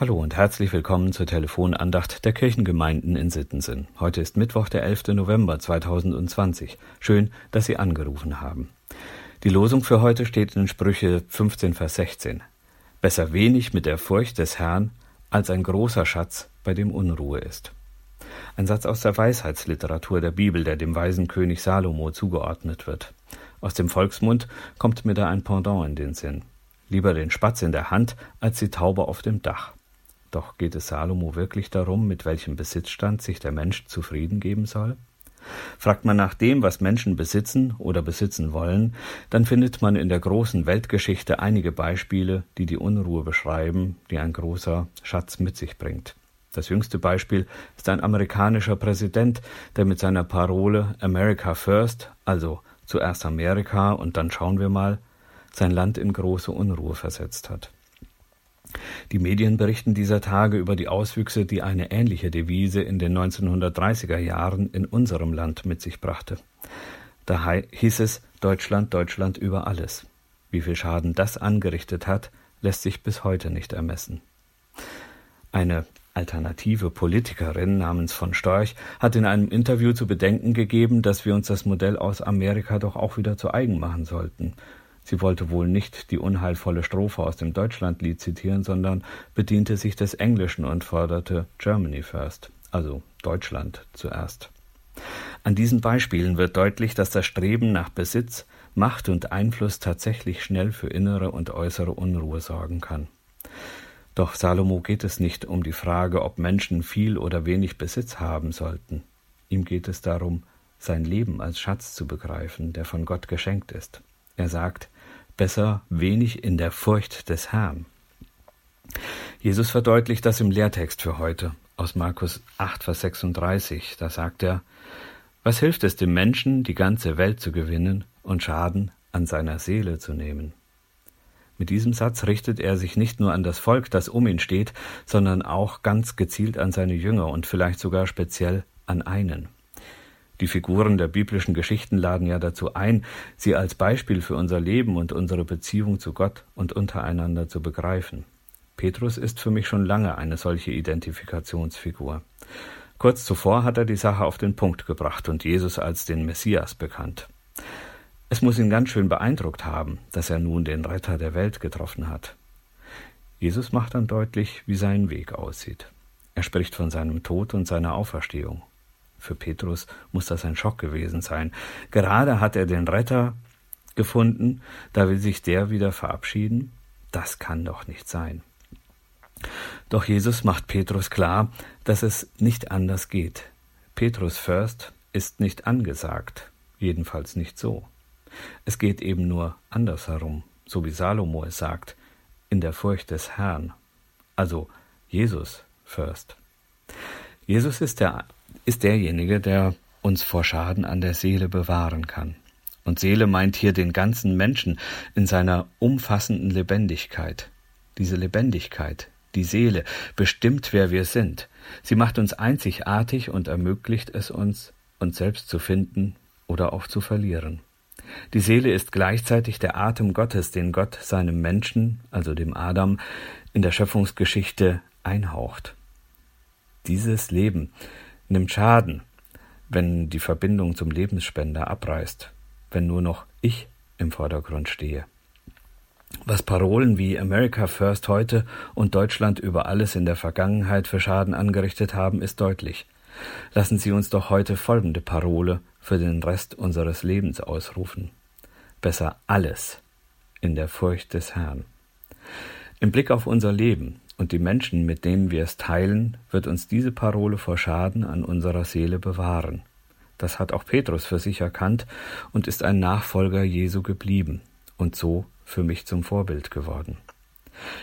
Hallo und herzlich willkommen zur Telefonandacht der Kirchengemeinden in Sittensen. Heute ist Mittwoch, der 11. November 2020. Schön, dass Sie angerufen haben. Die Losung für heute steht in Sprüche 15, Vers 16. Besser wenig mit der Furcht des Herrn als ein großer Schatz, bei dem Unruhe ist. Ein Satz aus der Weisheitsliteratur der Bibel, der dem weisen König Salomo zugeordnet wird. Aus dem Volksmund kommt mir da ein Pendant in den Sinn. Lieber den Spatz in der Hand als die Taube auf dem Dach. Doch geht es Salomo wirklich darum, mit welchem Besitzstand sich der Mensch zufrieden geben soll? Fragt man nach dem, was Menschen besitzen oder besitzen wollen, dann findet man in der großen Weltgeschichte einige Beispiele, die die Unruhe beschreiben, die ein großer Schatz mit sich bringt. Das jüngste Beispiel ist ein amerikanischer Präsident, der mit seiner Parole America First, also zuerst Amerika und dann schauen wir mal, sein Land in große Unruhe versetzt hat. Die Medien berichten dieser Tage über die Auswüchse, die eine ähnliche Devise in den 1930er Jahren in unserem Land mit sich brachte. Da hieß es Deutschland, Deutschland über alles. Wie viel Schaden das angerichtet hat, lässt sich bis heute nicht ermessen. Eine alternative Politikerin namens von Storch hat in einem Interview zu bedenken gegeben, dass wir uns das Modell aus Amerika doch auch wieder zu eigen machen sollten. Sie wollte wohl nicht die unheilvolle Strophe aus dem Deutschlandlied zitieren, sondern bediente sich des Englischen und forderte Germany first, also Deutschland zuerst. An diesen Beispielen wird deutlich, dass das Streben nach Besitz, Macht und Einfluss tatsächlich schnell für innere und äußere Unruhe sorgen kann. Doch Salomo geht es nicht um die Frage, ob Menschen viel oder wenig Besitz haben sollten. Ihm geht es darum, sein Leben als Schatz zu begreifen, der von Gott geschenkt ist. Er sagt, besser wenig in der Furcht des Herrn. Jesus verdeutlicht das im Lehrtext für heute aus Markus 8, Vers 36. Da sagt er, was hilft es dem Menschen, die ganze Welt zu gewinnen und Schaden an seiner Seele zu nehmen? Mit diesem Satz richtet er sich nicht nur an das Volk, das um ihn steht, sondern auch ganz gezielt an seine Jünger und vielleicht sogar speziell an einen. Die Figuren der biblischen Geschichten laden ja dazu ein, sie als Beispiel für unser Leben und unsere Beziehung zu Gott und untereinander zu begreifen. Petrus ist für mich schon lange eine solche Identifikationsfigur. Kurz zuvor hat er die Sache auf den Punkt gebracht und Jesus als den Messias bekannt. Es muss ihn ganz schön beeindruckt haben, dass er nun den Retter der Welt getroffen hat. Jesus macht dann deutlich, wie sein Weg aussieht. Er spricht von seinem Tod und seiner Auferstehung. Für Petrus muss das ein Schock gewesen sein. Gerade hat er den Retter gefunden, da will sich der wieder verabschieden? Das kann doch nicht sein. Doch Jesus macht Petrus klar, dass es nicht anders geht. Petrus first ist nicht angesagt, jedenfalls nicht so. Es geht eben nur andersherum, so wie Salomo es sagt, in der Furcht des Herrn, also Jesus first. Jesus ist der ist derjenige, der uns vor Schaden an der Seele bewahren kann. Und Seele meint hier den ganzen Menschen in seiner umfassenden Lebendigkeit. Diese Lebendigkeit, die Seele, bestimmt, wer wir sind. Sie macht uns einzigartig und ermöglicht es uns, uns selbst zu finden oder auch zu verlieren. Die Seele ist gleichzeitig der Atem Gottes, den Gott seinem Menschen, also dem Adam, in der Schöpfungsgeschichte einhaucht. Dieses Leben nimmt Schaden, wenn die Verbindung zum Lebensspender abreißt, wenn nur noch ich im Vordergrund stehe. Was Parolen wie America First heute und Deutschland über alles in der Vergangenheit für Schaden angerichtet haben, ist deutlich. Lassen Sie uns doch heute folgende Parole für den Rest unseres Lebens ausrufen. Besser alles in der Furcht des Herrn. Im Blick auf unser Leben und die Menschen, mit denen wir es teilen, wird uns diese Parole vor Schaden an unserer Seele bewahren. Das hat auch Petrus für sich erkannt und ist ein Nachfolger Jesu geblieben und so für mich zum Vorbild geworden.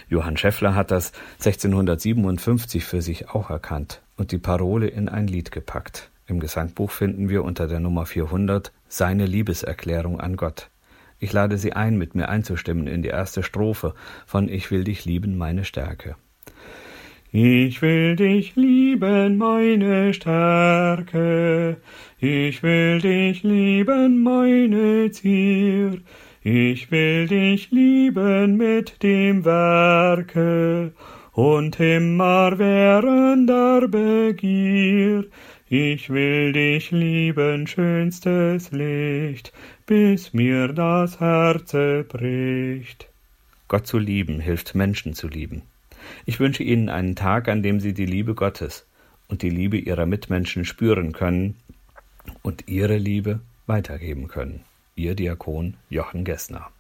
Johann Scheffler hat das 1657 für sich auch erkannt und die Parole in ein Lied gepackt. Im Gesangbuch finden wir unter der Nummer 400 seine Liebeserklärung an Gott. Ich lade Sie ein, mit mir einzustimmen in die erste Strophe von Ich will dich lieben, meine Stärke. Ich will dich lieben, meine Stärke, ich will dich lieben, meine Zier, ich will dich lieben mit dem Werke und immer währender Begier. Ich will dich lieben, schönstes Licht, bis mir das Herze bricht. Gott zu lieben hilft Menschen zu lieben. Ich wünsche Ihnen einen Tag, an dem Sie die Liebe Gottes und die Liebe Ihrer Mitmenschen spüren können und Ihre Liebe weitergeben können. Ihr Diakon Jochen Gessner.